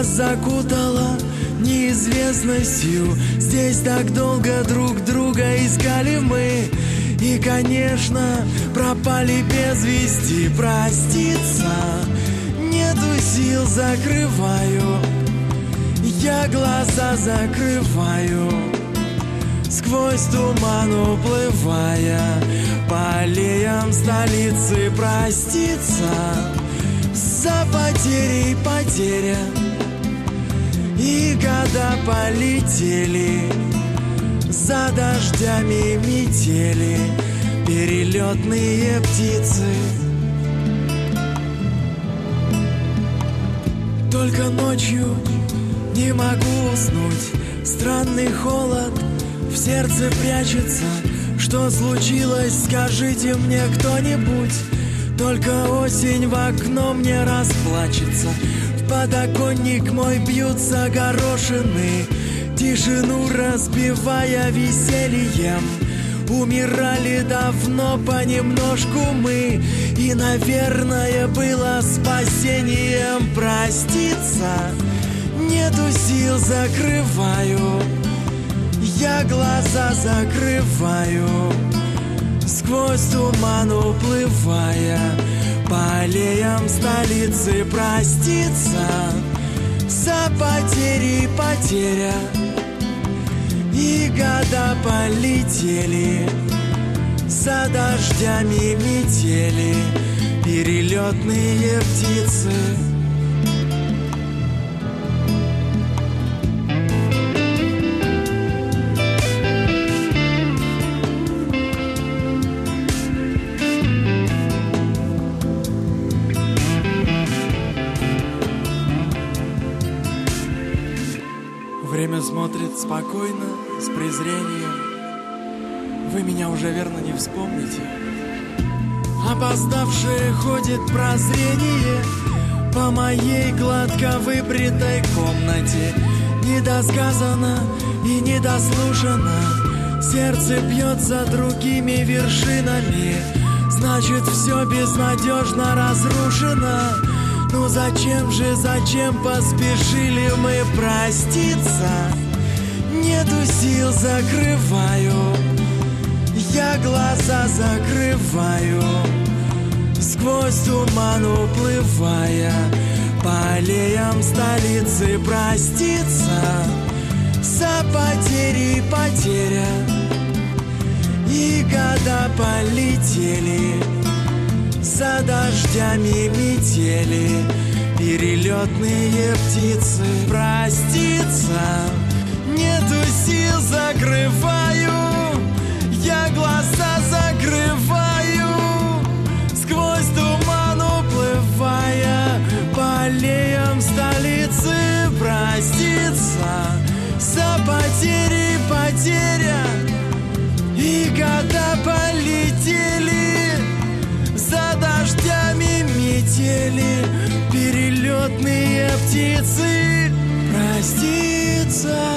Нас закутало неизвестностью Здесь так долго друг друга искали мы. И, конечно, пропали без вести. Проститься нету сил, закрываю. Я глаза закрываю Сквозь туман уплывая По аллеям столицы проститься. За потерей потеря Года полетели? За дождями метели Перелетные птицы. Только ночью не могу уснуть. Странный холод в сердце прячется. Что случилось, скажите мне кто-нибудь. Только осень в окно мне расплачется подоконник мой бьются горошины. Тишину разбивая весельем. Умирали давно понемножку мы. И, наверное, было спасением проститься. Нету сил, закрываю. Я глаза закрываю. Сквозь туман уплывая По аллеям столицы проститься. За потери потеря. И года полетели. За дождями метели. Перелетные птицы спокойно, с презрением. Вы меня уже верно не вспомните. Опоздавшее ходит прозрение По моей гладко выбритой комнате Недосказано и недослушано Сердце бьется другими вершинами Значит, все безнадежно разрушено Ну зачем же, зачем поспешили мы проститься? Нету сил, закрываю. Я глаза закрываю Сквозь туман уплывая. По аллеям столицы проститься За потери потеря. И года полетели За дождями метели. Перелетные птицы Проститься закрываю я глаза закрываю Сквозь туман уплывая По аллеям столицы проститься За потери потеря И года полетели За дождями метели Перелетные птицы Проститься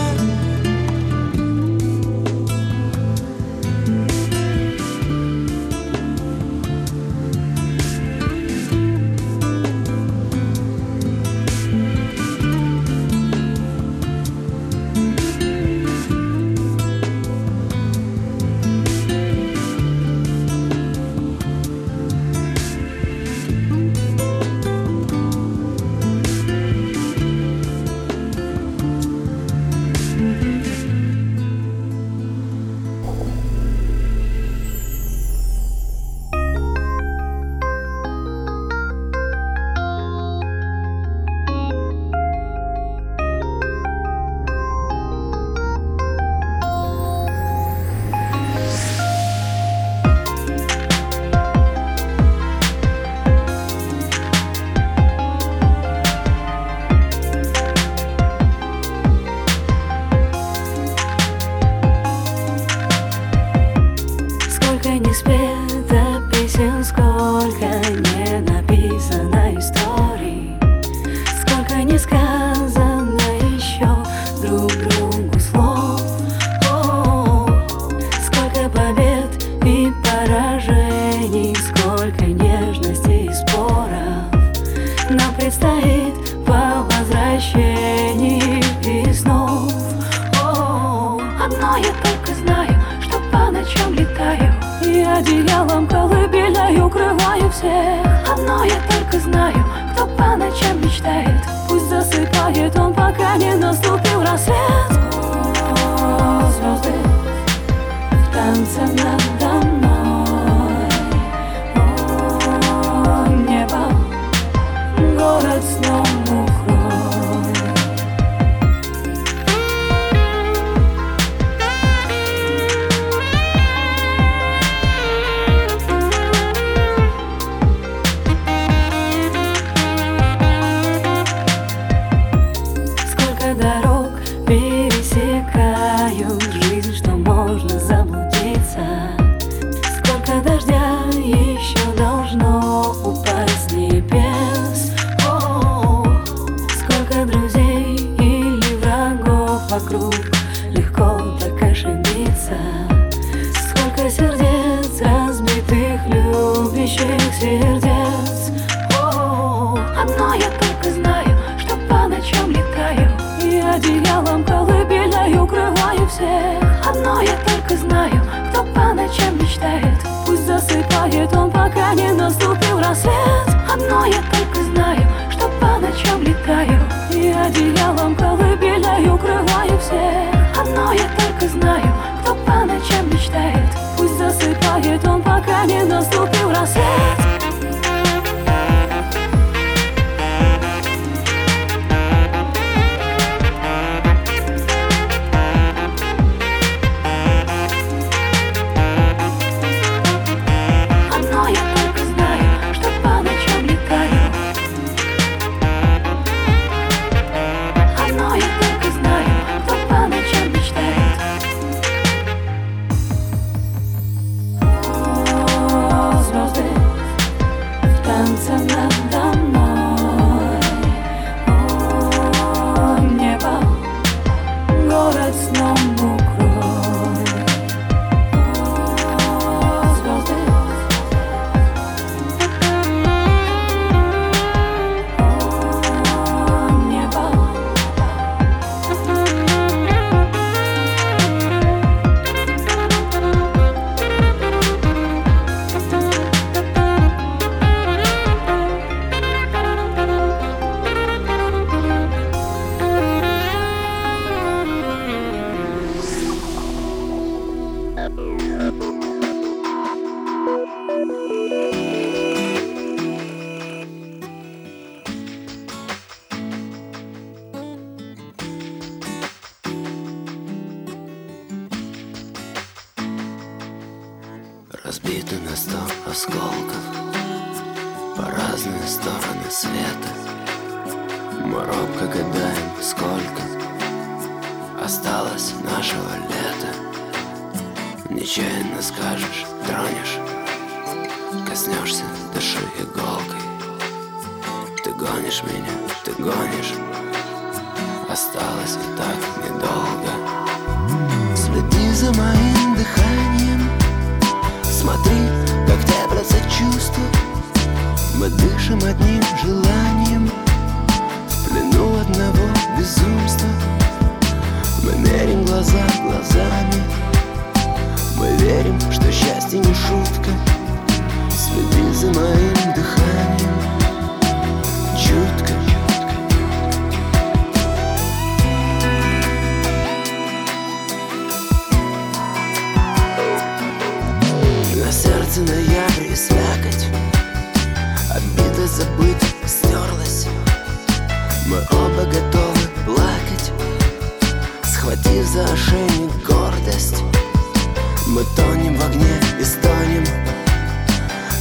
Мы тонем в огне и стонем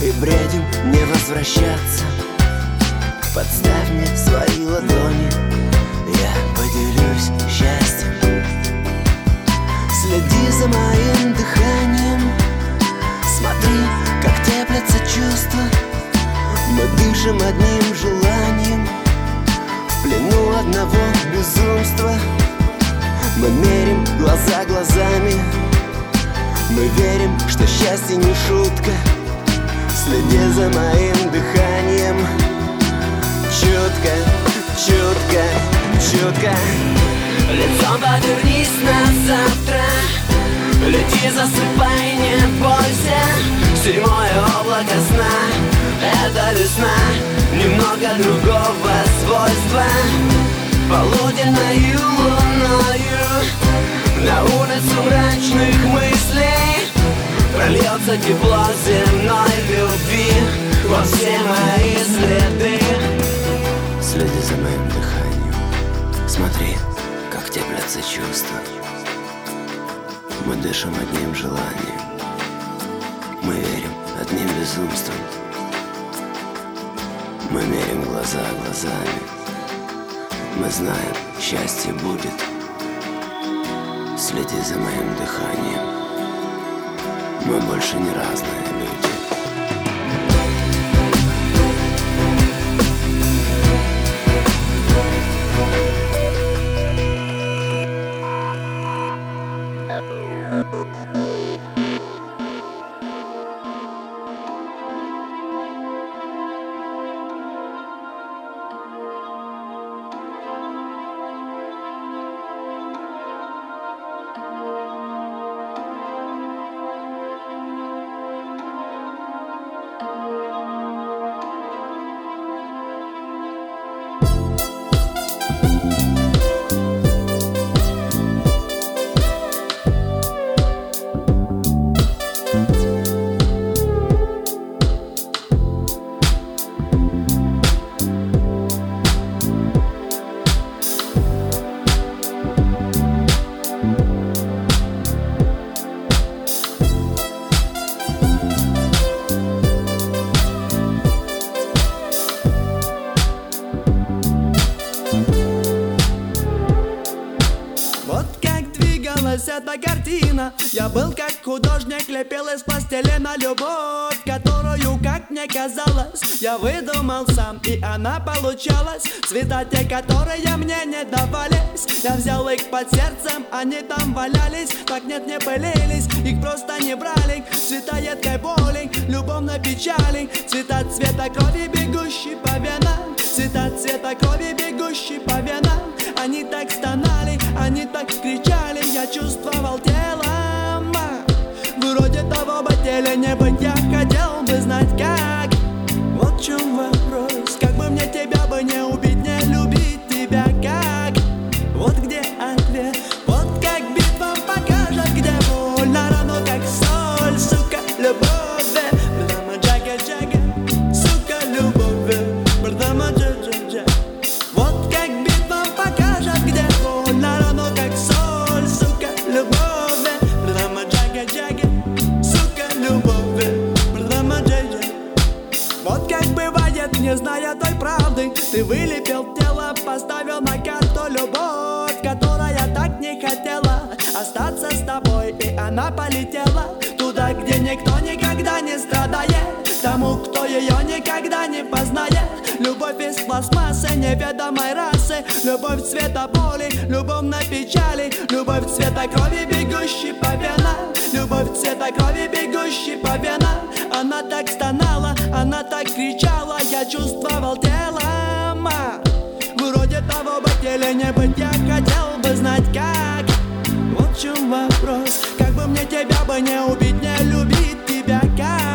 И бредим не возвращаться. Подставь мне свои ладони Я поделюсь счастьем. Следи за моим дыханием Смотри, как теплятся чувства. Мы дышим одним желанием В плену одного безумства. Мы мерим глаза глазами. Мы верим, что счастье не шутка. Следи за моим дыханием. Чутко, чутко, чутко. Лицом повернись на завтра. Лети, засыпай, не бойся. Седьмое облако сна Это весна. Немного другого свойства. Полуденною луною. На улицу мрачных мыслей Прольется тепло земной любви Во все мои следы. Следи за моим дыханием. Смотри, как теплятся чувства. Мы дышим одним желанием. Мы верим одним безумством. Мы мерим глаза глазами. Мы знаем, счастье будет Следи за моим дыханием. Мы больше не разные пластилина любовь Которую, как мне казалось, я выдумал сам. И она получалась, цвета те, которые мне не давались. Я взял их под сердцем, они там валялись. Так нет, не пылились, их просто не брали. Цвета едкой боли, любовной печали. Цвета цвета крови, бегущей по венам. Цвета цвета крови, бегущей по венам. Они так стонали, они так кричали. Я чувствовал Вроде того бы теле не быть. Я хотел бы знать как. Вот в чем вопрос. Как бы мне тебя бы не убить не зная той правды Ты вылепил тело, поставил на карту любовь Которая так не хотела остаться с тобой И она полетела туда, где никто никогда не страдает Тому, кто ее никогда не познает. Любовь из пластмассы неведомой расы. Любовь цвета боли, любовь на печали. Любовь цвета крови, бегущей по венам. Любовь цвета крови, бегущей по венам. Она так стонала, она так кричала. Я чувствовал телом Вроде того бы теле не быть Я хотел бы знать как. Вот в чем вопрос. Как бы мне тебя бы не убить Не любить тебя как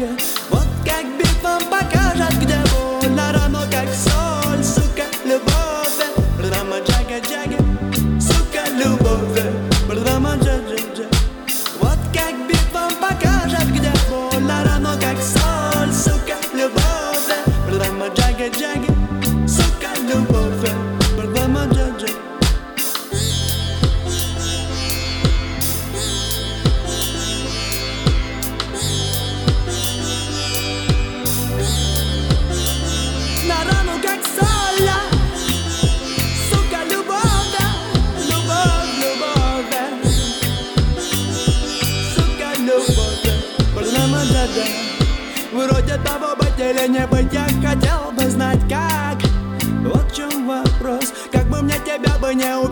Yeah. Не быть Я хотел бы знать как. Вот в чем вопрос. Как бы мне тебя бы не убить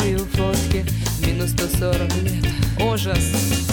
тобою фотке Минус 140 Ужас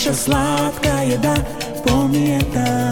Naša slatka je da pomijeta.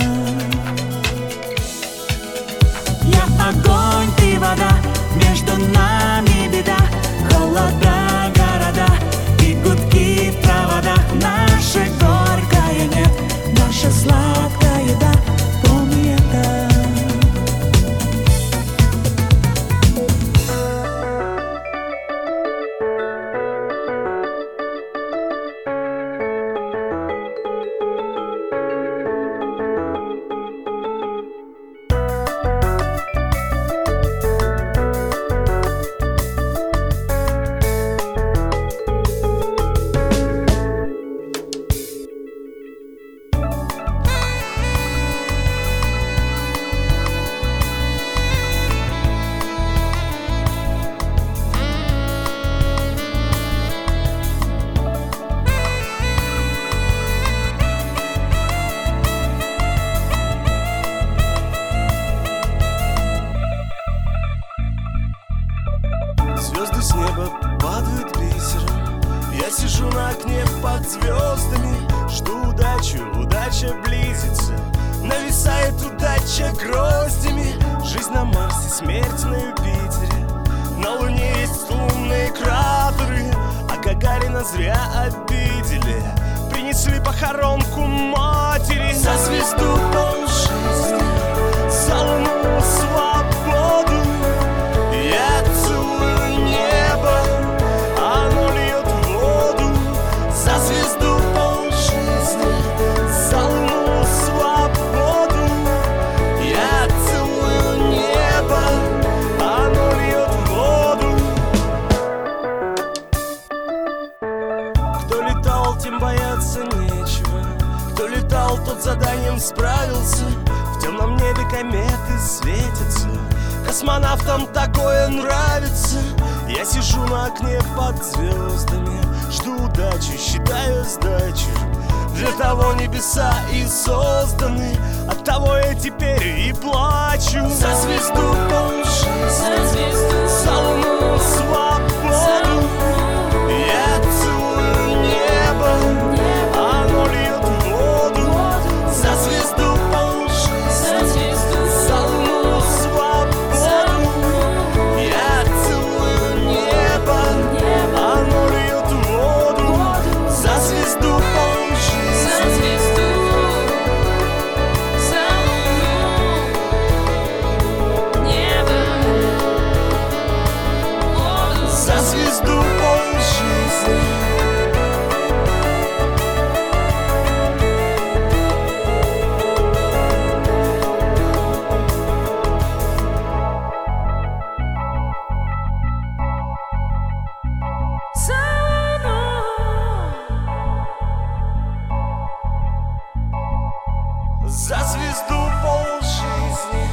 За звезду полжизни.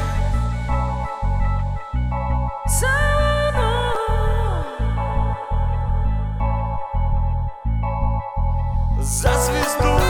За За звезду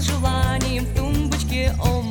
желанием в тумбочке ом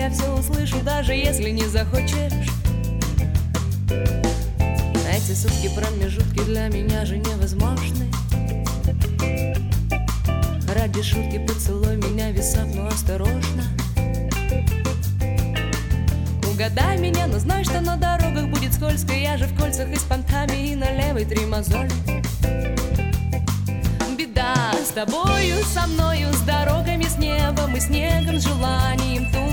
я все услышу Даже если не захочешь. Эти сутки промежутки для меня же невозможны. Ради шутки поцелуй меня висок, но осторожно. Угадай меня, но знай, что на дорогах будет скользко Я же в кольцах и с понтами, и на левой три мозоли. Беда с тобою, со мною, с дорогами, с небом и снегом, желанием тумбочки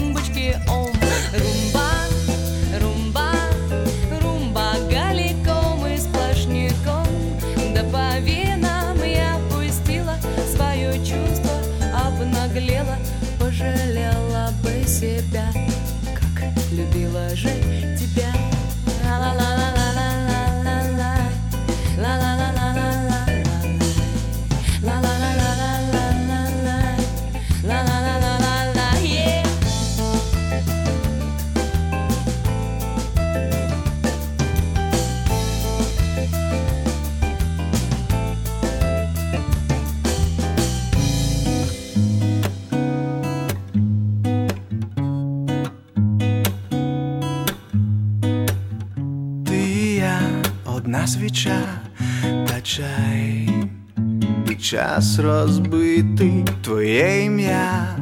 neigé час розбитий твоє ім'я.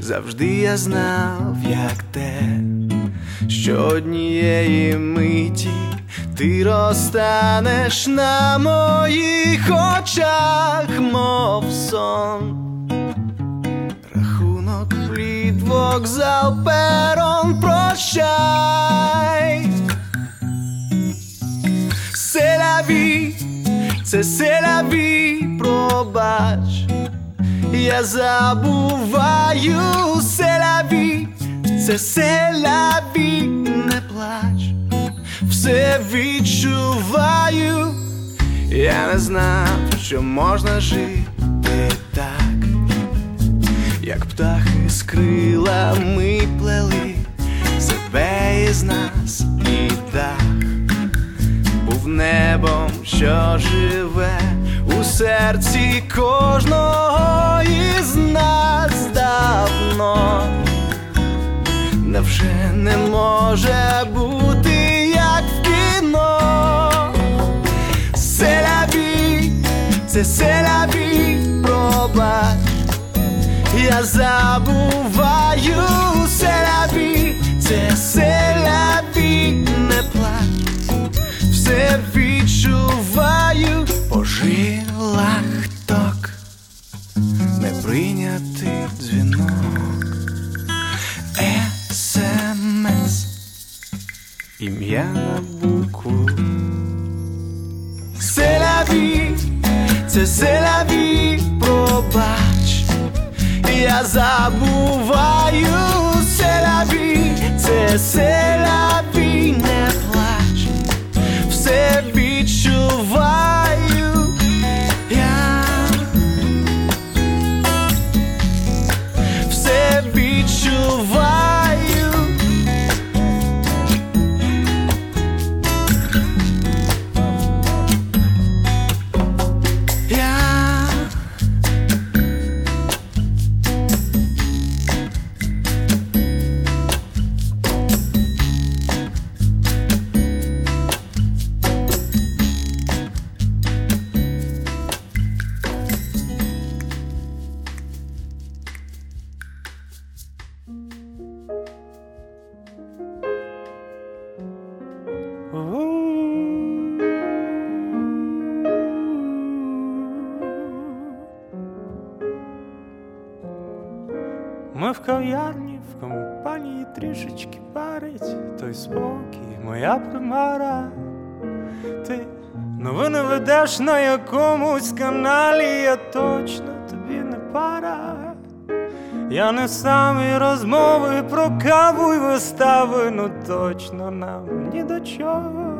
Завжди я знав, як те, що однієї миті ти розтанеш на моїх очах, мов сон. Рахунок плід, вокзал, перон, прощай. Селяві, це селяві, пробач. Я забуваю селяві, це селяві, не плач. Все відчуваю, я не знав, що можна жити так, як птахи з крилами плели себе із нас і дах був небом, що живе у серці кожного із нас давно. Невже не може бути як в кіно? Селяві, це селяві, пробач. Я забуваю селяві, це селяві, не плач все відчуваю Pernambuco. C'est la vie, c'est la vie, probate. E as vai, c'est la vie, c'est la спокій, моя примара. Ти новини ведеш на якомусь каналі, я точно тобі не пара. Я не самі розмови про каву й вистави, ну точно нам ні до чого.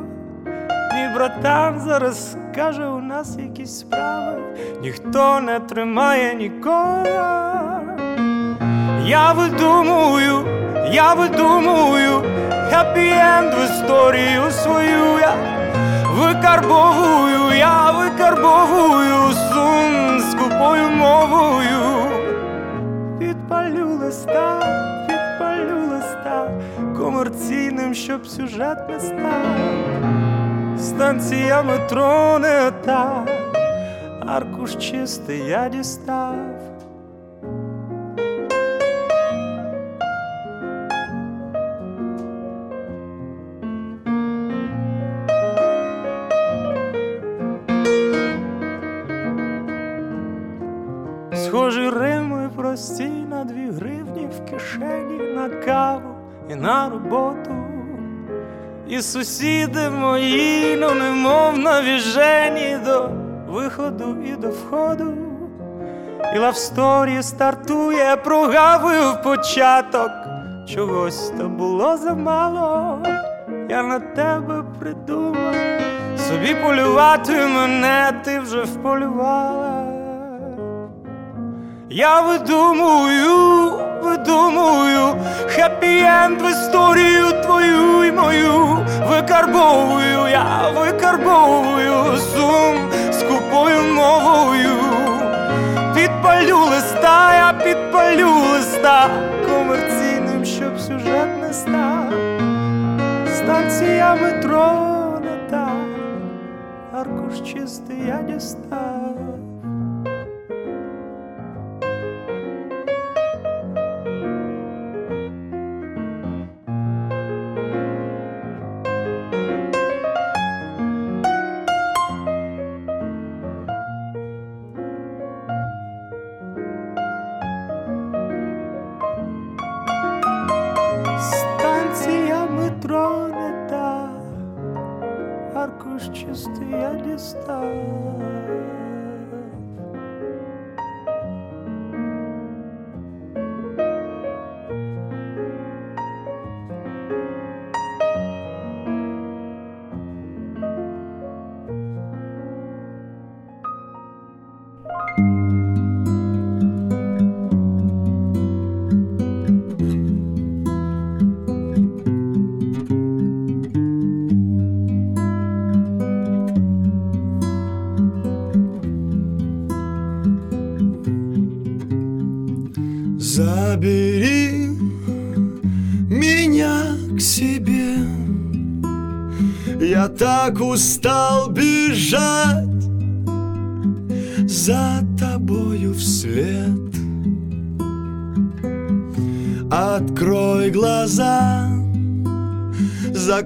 Мій братан зараз каже, у нас якісь справи, ніхто не тримає нікого. Я видумую, я видумую, хеппі-енд в історію свою я викарбовую, я викарбовую сум скупою мовою. Підпалю листа, підпалю листа комерційним, щоб сюжет не став. Станція метро не та, аркуш чистий я дістав. І на роботу. І сусіди мої, ну немов навіжені до виходу і до входу. І лавсторі стартує, прогавою в початок. Чогось то було замало, я на тебе придумав. Собі полювати мене ти вже вполювала. Я видумую, видумую хеппі-енд в історію твою і мою. Викарбовую, я викарбовую сум скупою мовою. Підпалю листа, я підпалю листа комерційним, щоб сюжет не став. Станція метро не та, аркуш чистий я дістав. esteja distante.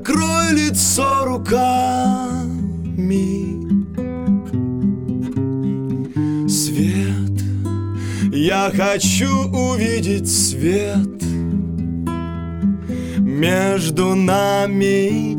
Закрой лицо руками Свет я хочу увидеть свет между нами.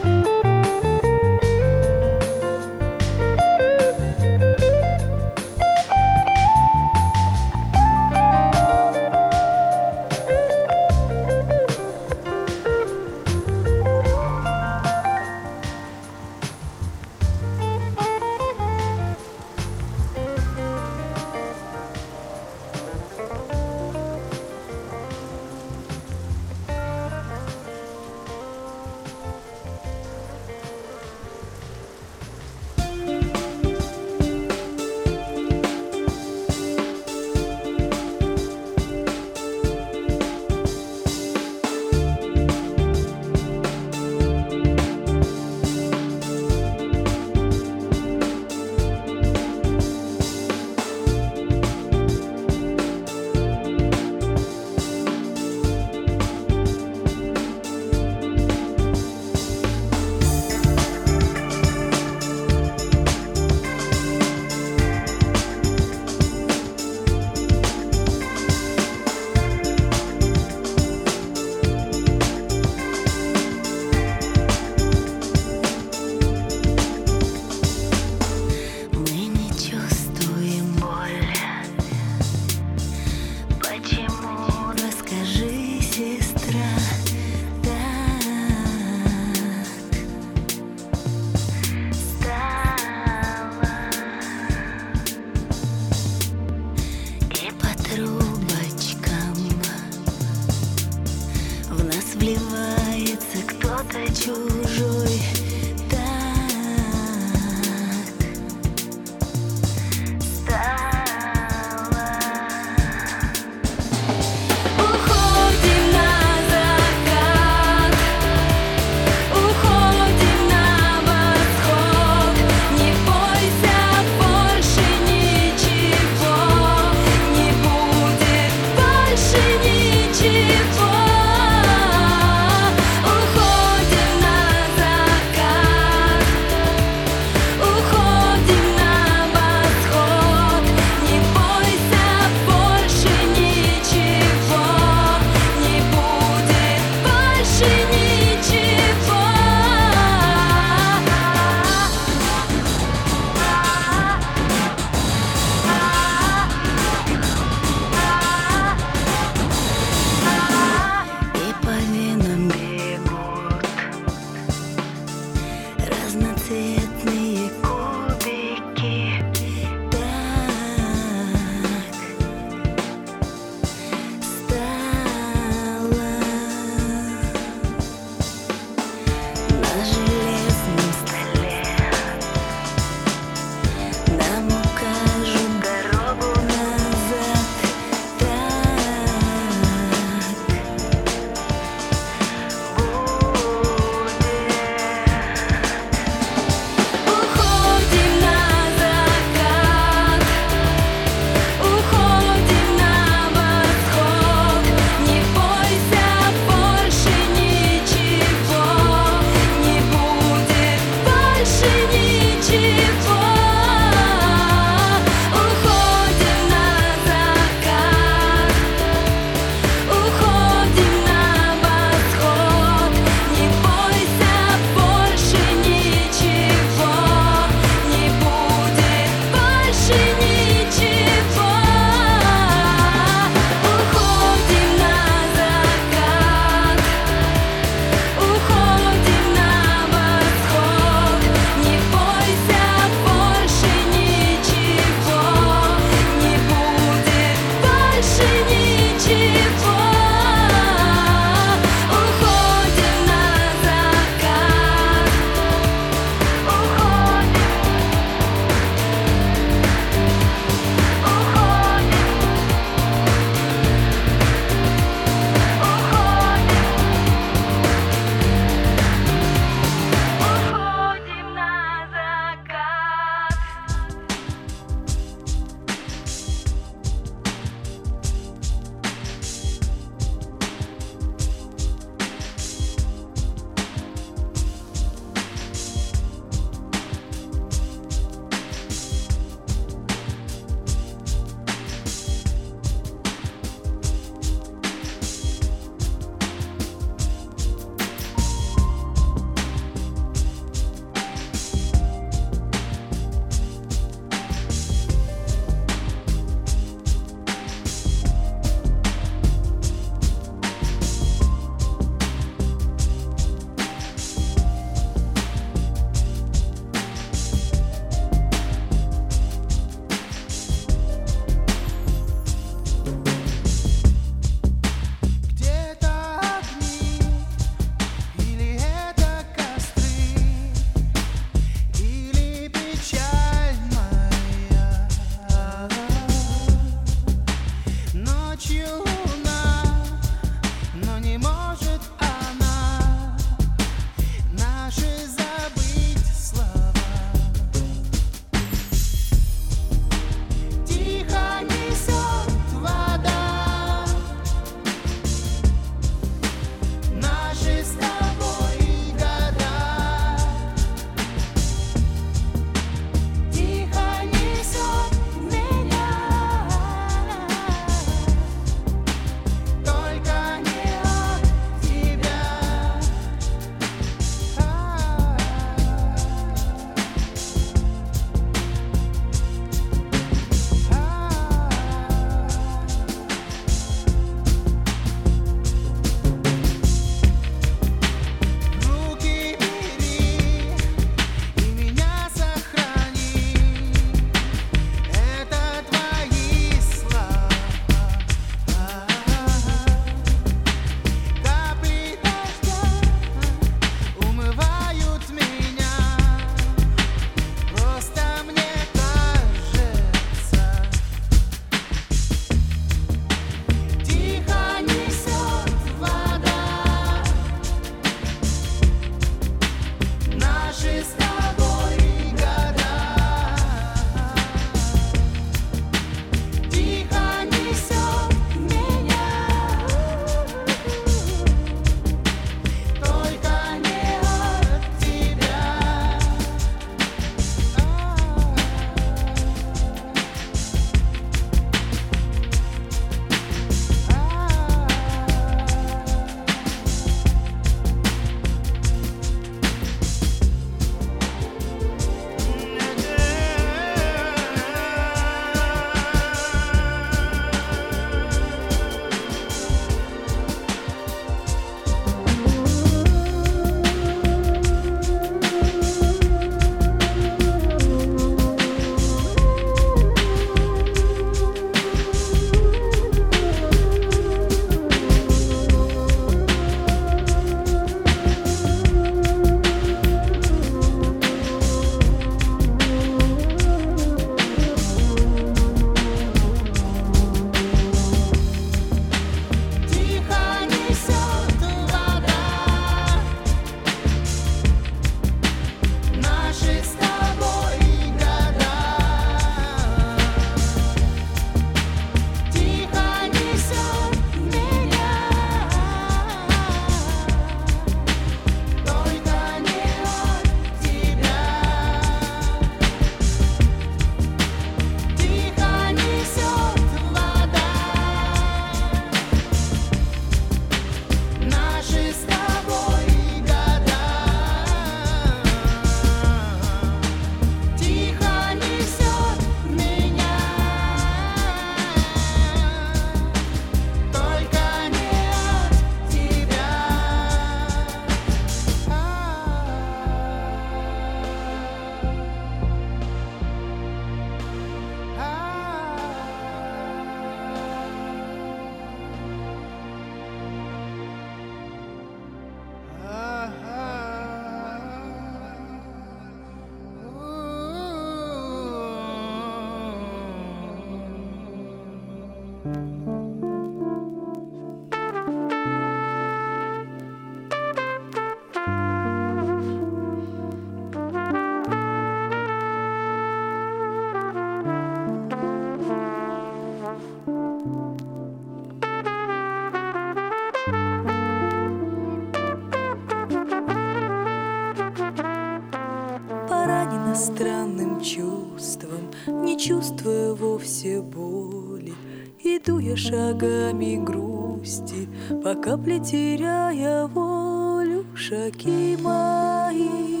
капли теряя волю, шаги мои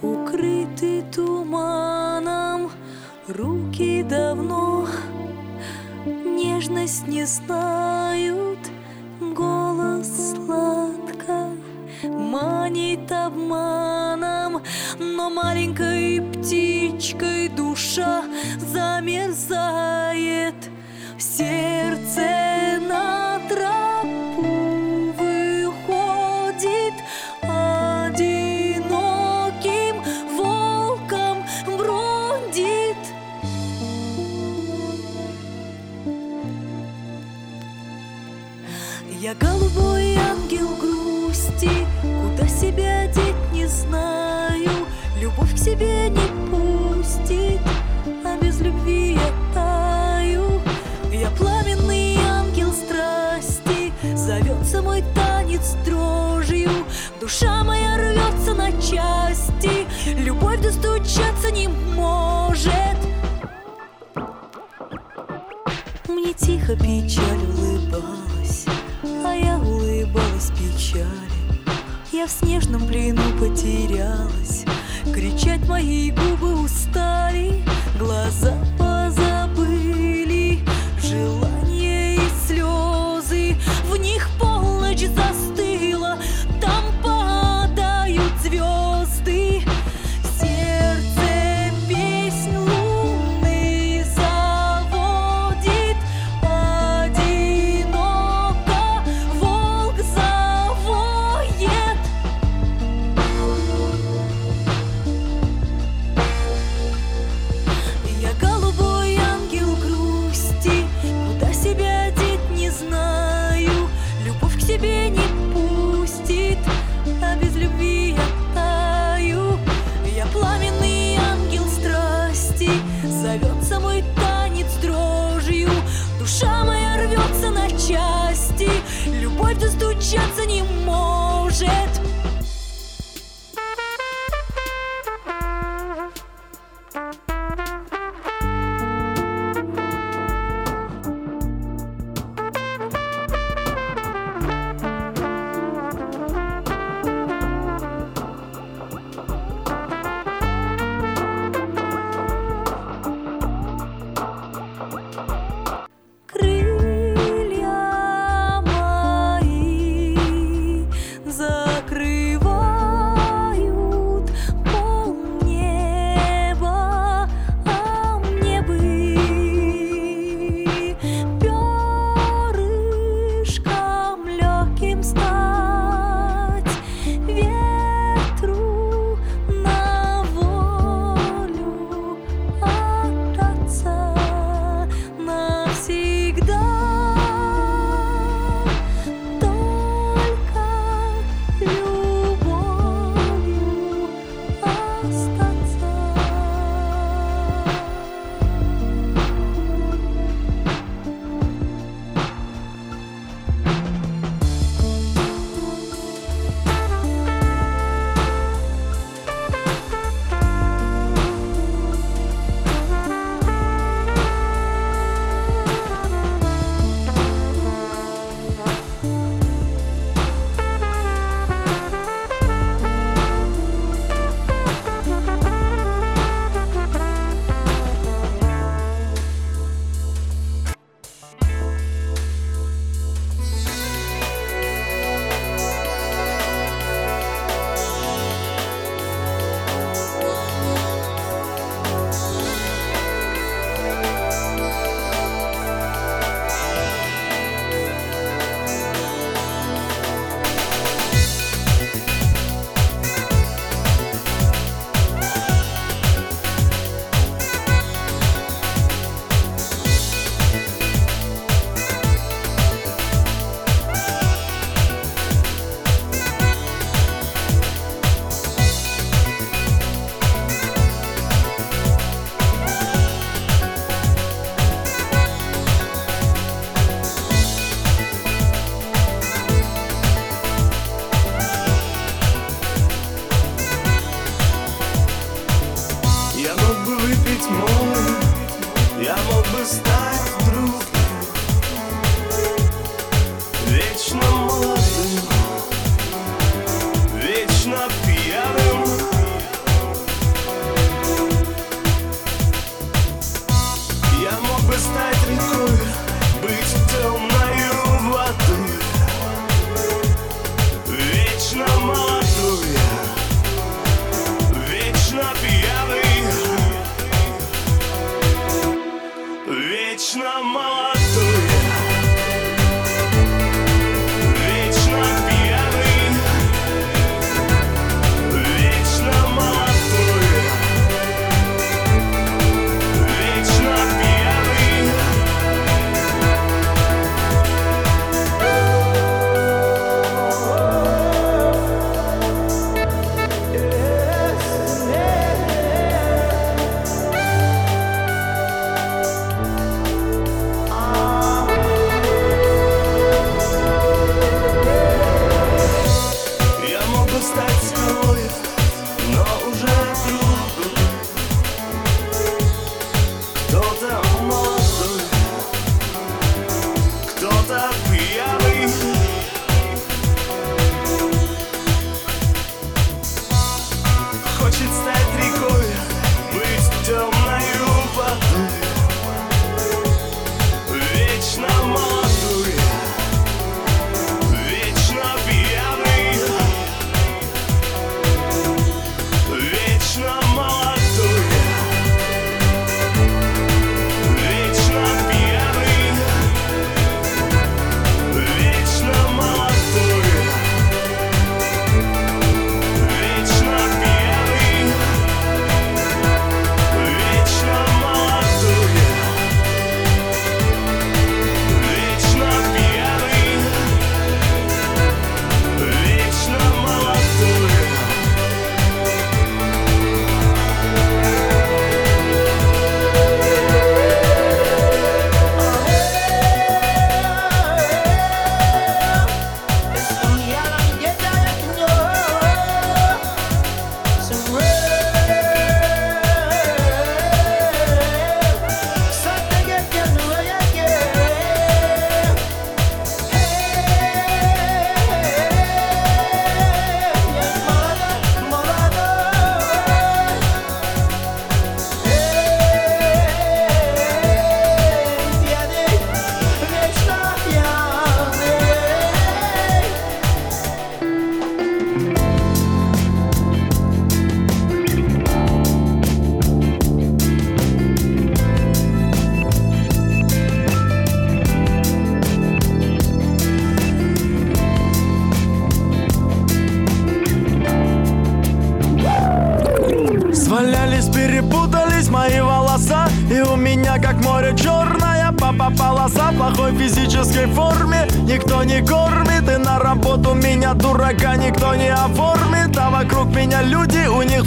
укрыты туманом, руки давно нежность не знала.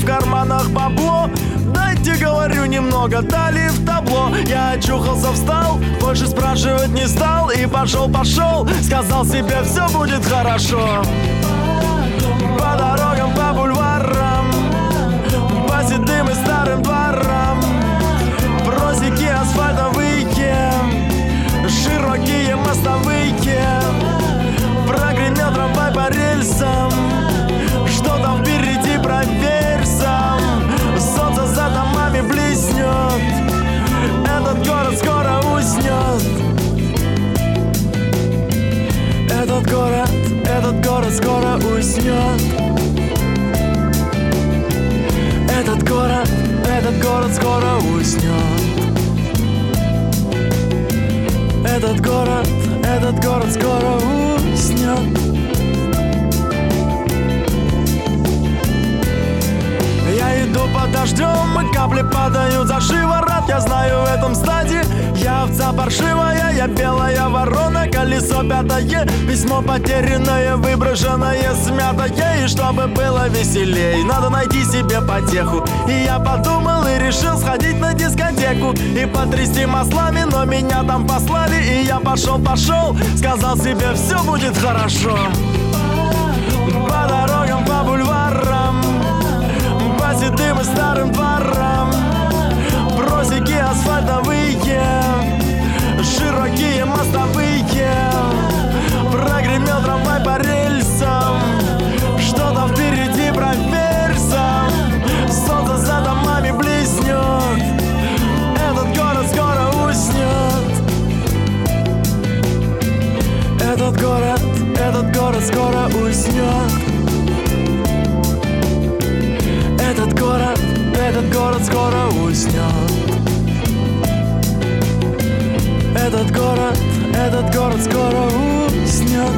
В карманах бабло. Дайте, говорю, немного дали в табло. Я очухался, встал, больше спрашивать не стал И пошел, пошел, сказал себе, все будет хорошо По скоро уснет. Этот город, этот город скоро уснет. Этот город, этот город скоро уснет. Я иду под дождем, капли падают за шиворот Я знаю в этом стаде, я овца паршивая Я белая ворона, колесо пятое Письмо потерянное, выброшенное, смятое. И чтобы было веселей, надо найти себе потеху. И я подумал и решил сходить на дискотеку И потрясти маслами, но меня там послали. И я пошел, пошел, сказал себе, все будет хорошо По дорогам, по бульварам по седым и старым дворам Асфальтовые Широкие мостовые. Прогремел трамвай по рельсам Что там впереди, проверь сам Солнце за домами блеснет Этот город скоро уснет. Этот город, этот город скоро уснет. Этот город, этот город скоро уснет Этот город, этот город скоро уснет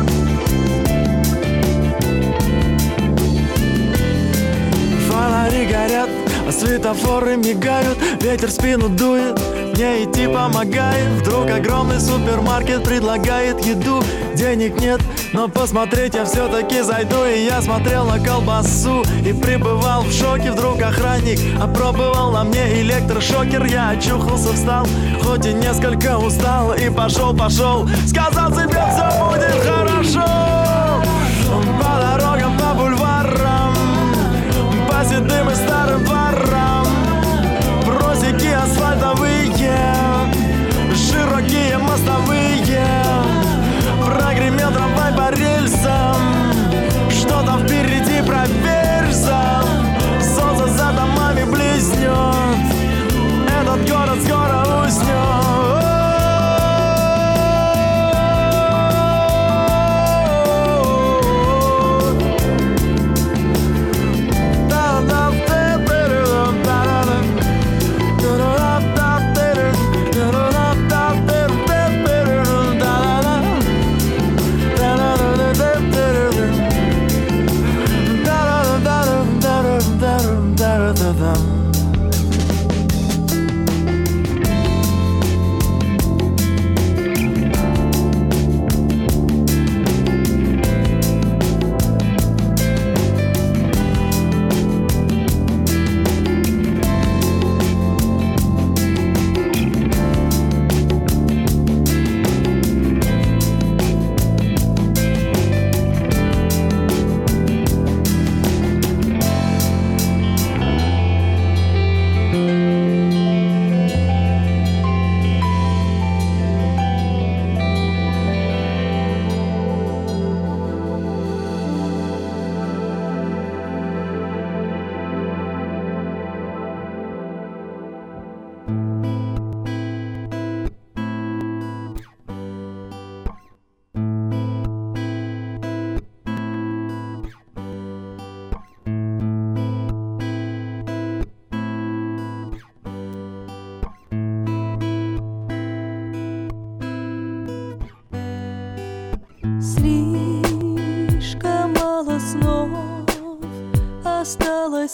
Фонари горят, а светофоры мигают. Ветер спину дует, мне идти помогает. Вдруг огромный супермаркет предлагает еду Денег нет, но посмотреть я все-таки зайду. И я смотрел на колбасу и пребывал в шоке. Вдруг охранник опробовал на мне электрошокер. Я очухался, встал, хоть и несколько устал И пошел, пошел, сказал себе все будет хорошо По дорогам, по бульварам По седым и старым дворам Просеки асфальтовые Широкие мостовые рельсам Что там впереди, проверь сам Солнце за домами блеснет Этот город скоро уснет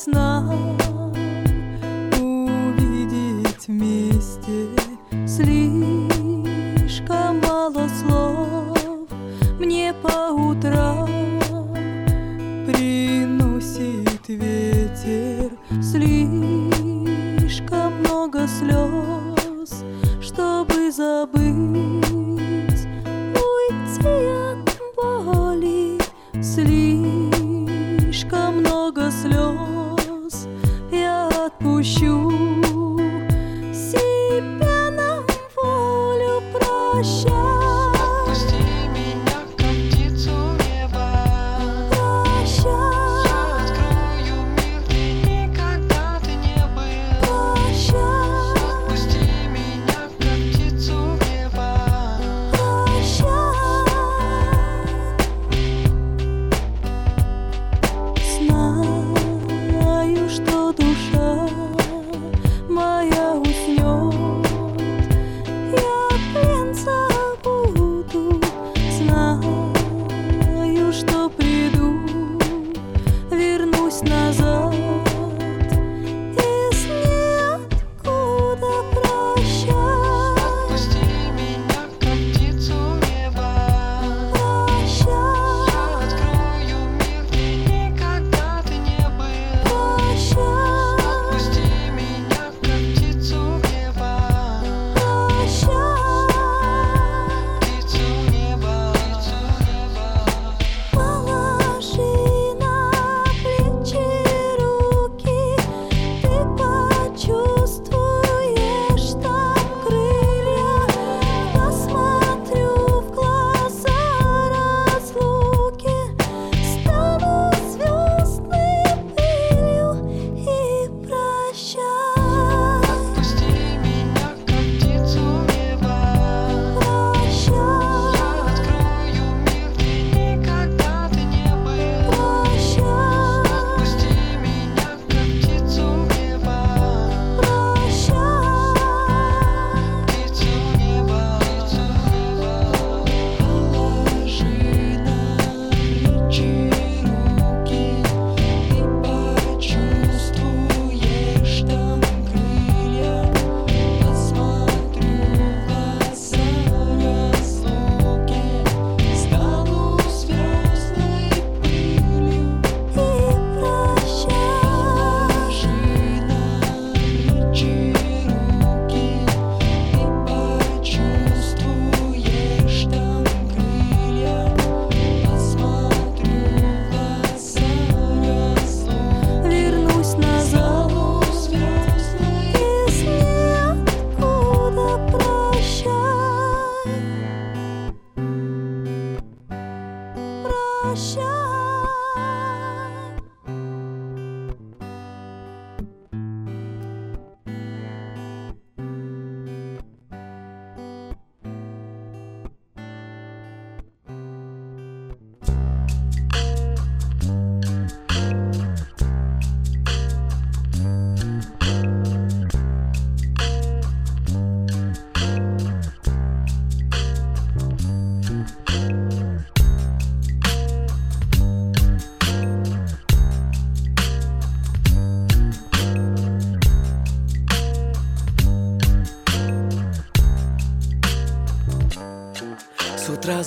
snow.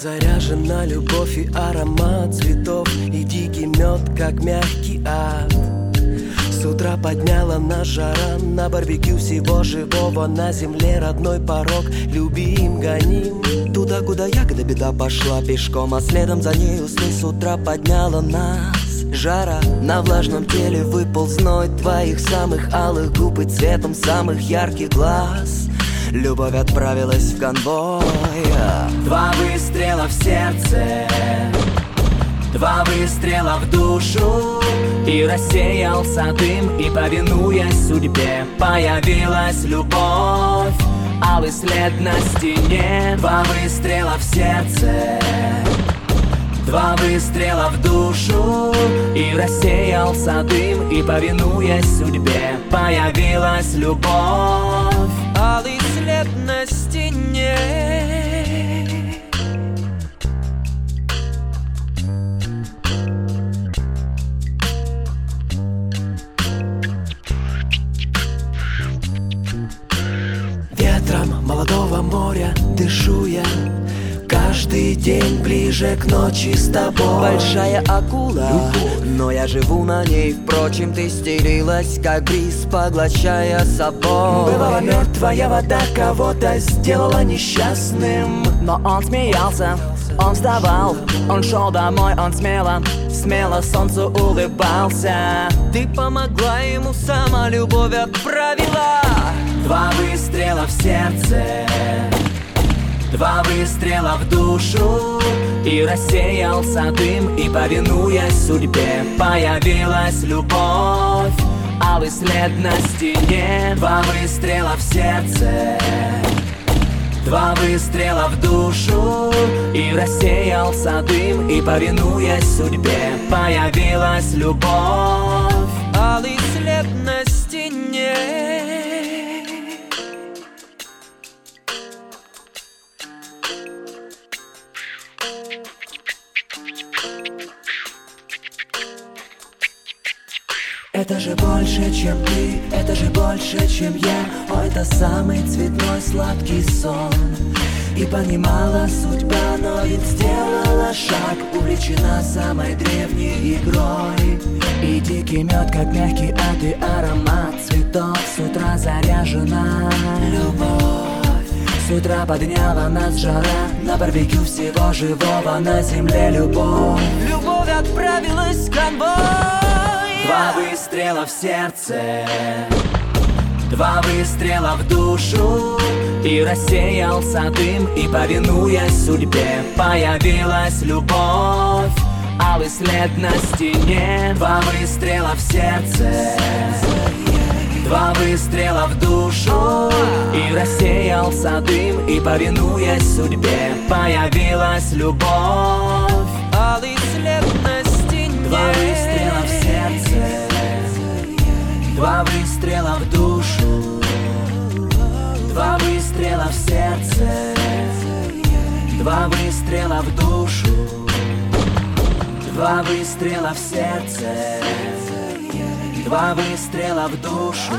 Заряжена любовь и аромат цветов. И дикий мед, как мягкий ад. С утра подняла на жара На барбекю всего живого На земле родной порог. Любим, гоним Туда, куда ягода беда пошла пешком А следом за нею сны с утра подняла нас. Жара на влажном теле выпал зной Твоих самых алых губ и цветом самых ярких глаз. Любовь отправилась в конвой Два выстрела в сердце Два выстрела в душу. И рассеялся дым И повинуясь судьбе Появилась любовь. Алый след на стене Два выстрела в сердце Два выстрела в душу. И рассеялся дым И повинуясь судьбе Появилась любовь. Алый след на ближе к ночи с тобой. Большая акула, но я живу на ней. Впрочем, ты стелилась, как бриз, поглощая собой. Бывала мертвая вода, кого-то сделала несчастным. Но он смеялся, он вставал, он шел домой, он смело, смело солнцу улыбался. Ты помогла ему, сама любовь отправила. Два выстрела в сердце Два выстрела в душу И рассеялся дым И повинуясь судьбе Появилась любовь. Алый след на стене Два выстрела в сердце. Два выстрела в душу И рассеялся дым И повинуясь судьбе Появилась любовь. Алый след на больше, чем я. О, это самый цветной сладкий сон. И понимала судьба, но ведь сделала шаг. Увлечена самой древней игрой. И дикий мед, как мягкий ад и аромат цветов. С утра заряжена любовь. С утра подняла нас жара. На барбекю всего живого на земле любовь. Любовь отправилась в конвой. Два выстрела в сердце Два выстрела в душу И рассеялся дым И повинуясь судьбе Появилась любовь. Алый след на стене Два выстрела в сердце. Два выстрела в душу И рассеялся дым И повинуясь судьбе Появилась любовь. Алый след на стене Два выстрела Два выстрела в душу Два выстрела в сердце Два выстрела в душу Два выстрела в сердце Два выстрела в душу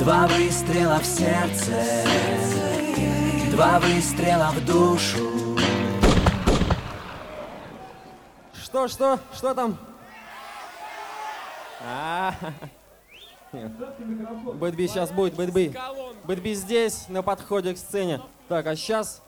Два выстрела в сердце Два выстрела в душу Что, что, что там? А, Бэтби сейчас будет, Бэтби. Бэтби здесь, на подходе к сцене. Так, а сейчас...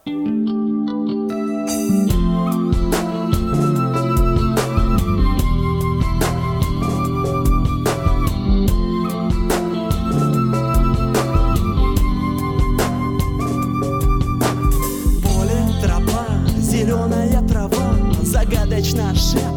Загадочно шепчет,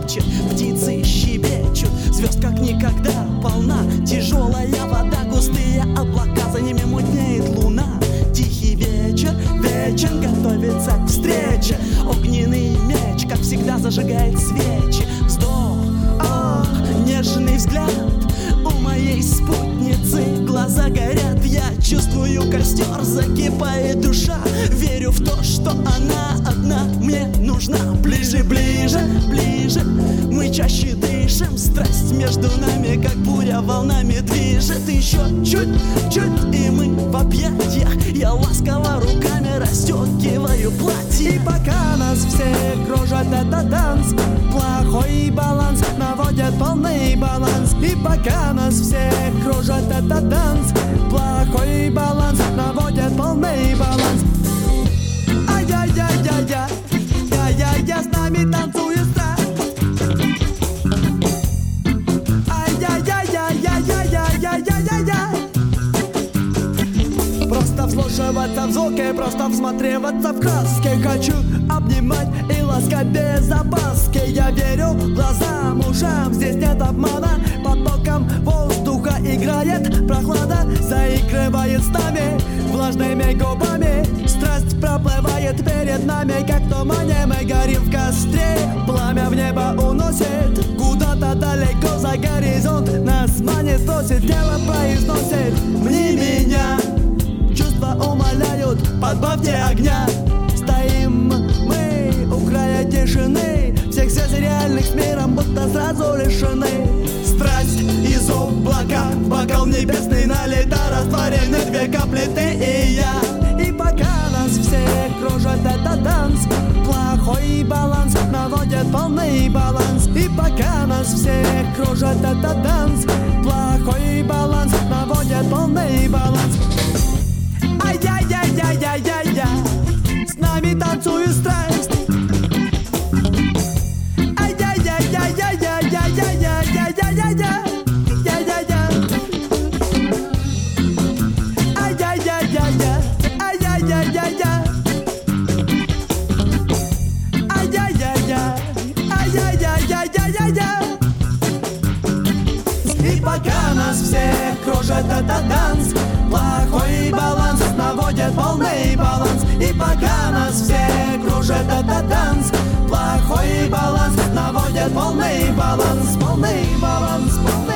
зажигает свечи. Вздох, ох, нежный взгляд. У моей спутницы глаза горят чувствую костер, закипает душа. Верю в то, что она одна мне нужна. Ближе, ближе, ближе. Мы чаще дышим. Страсть между нами, как буря волнами движет. Еще чуть, чуть, и мы в объятиях. Я ласково руками расстегиваю платье. И пока нас все кружат этот танц. Плохой баланс наводит полный баланс. И пока нас все кружат этот танц. Плохой полный баланс, наводят полный баланс. Ай-яй-яй-яй-яй, я-я-я, с нами танцует страх. Просто вслушиваться в звуки, просто всматриваться в краске Хочу обнимать и ласкать без опаски. Я верю глазам, ушам, здесь нет обмана Потоком воздуха играет прохлада Заигрывает с нами влажными губами. Страсть проплывает перед нами, как в тумане Мы горим в костре, пламя в небо уносит Куда-то далеко за горизонт. Нас манит, просит, тело произносит Мне меня Чувства умоляют, подбавьте огня Стоим мы у края тишины материальных с миром будто сразу лишены. Страсть из облака, бокал небесный налета Растворены две капли, ты и я. И пока нас все кружат этот танц. Плохой баланс наводит полный баланс. И пока нас все кружат этот танц. Плохой баланс наводит полный баланс. Ай-яй-яй-яй-яй-яй-яй. С нами танцует страсть. уже да-да-данс Плохой баланс наводят полный баланс Полный баланс, полный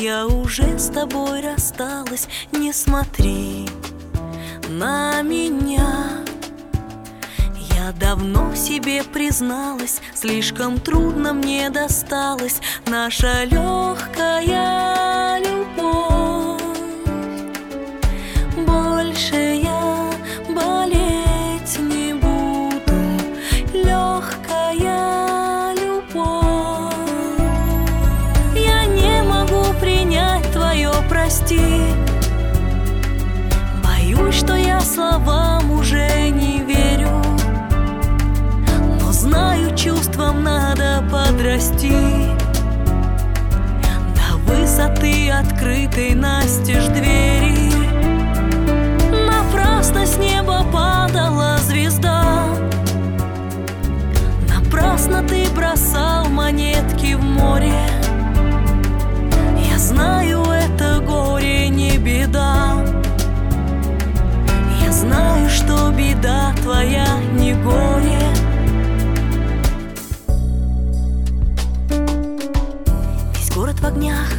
Я уже с тобой рассталась, не смотри на меня. Я давно себе призналась, слишком трудно мне досталась наша легкая. надо подрасти. До высоты открытой настежь двери. Напрасно с неба падала звезда. Напрасно ты бросал монетки в море. Я знаю, это горе не беда. Я знаю, что беда твоя не горе. днях.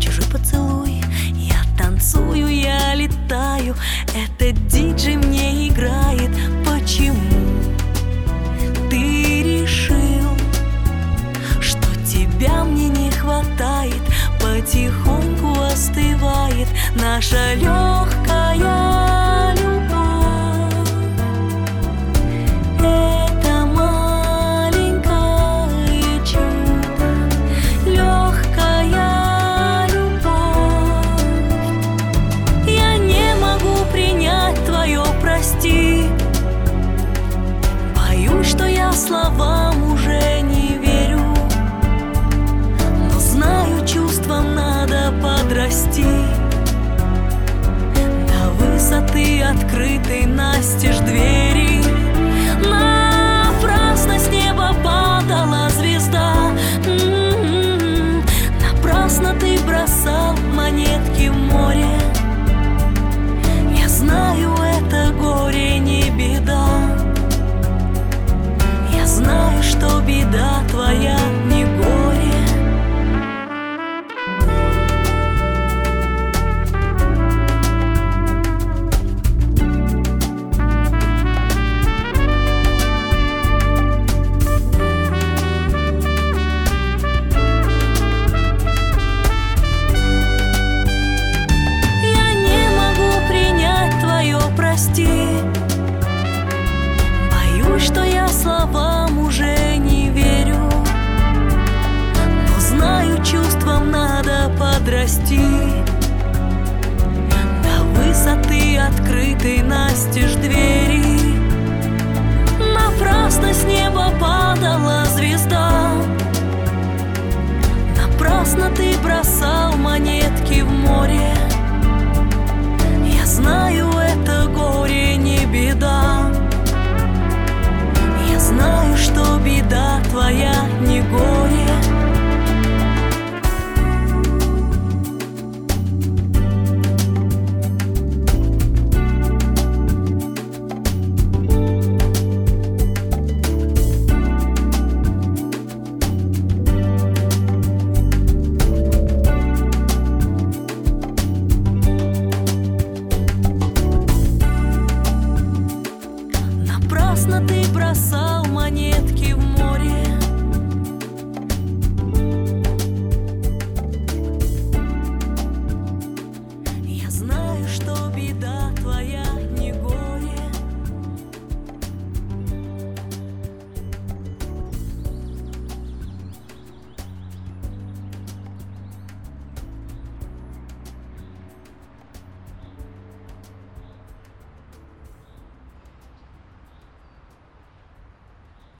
Чужой поцелуй Я танцую, я летаю. Это диджей мне играет. Почему ты решил Что тебя мне не хватает? Потихоньку остывает Наша легкая настежь дверь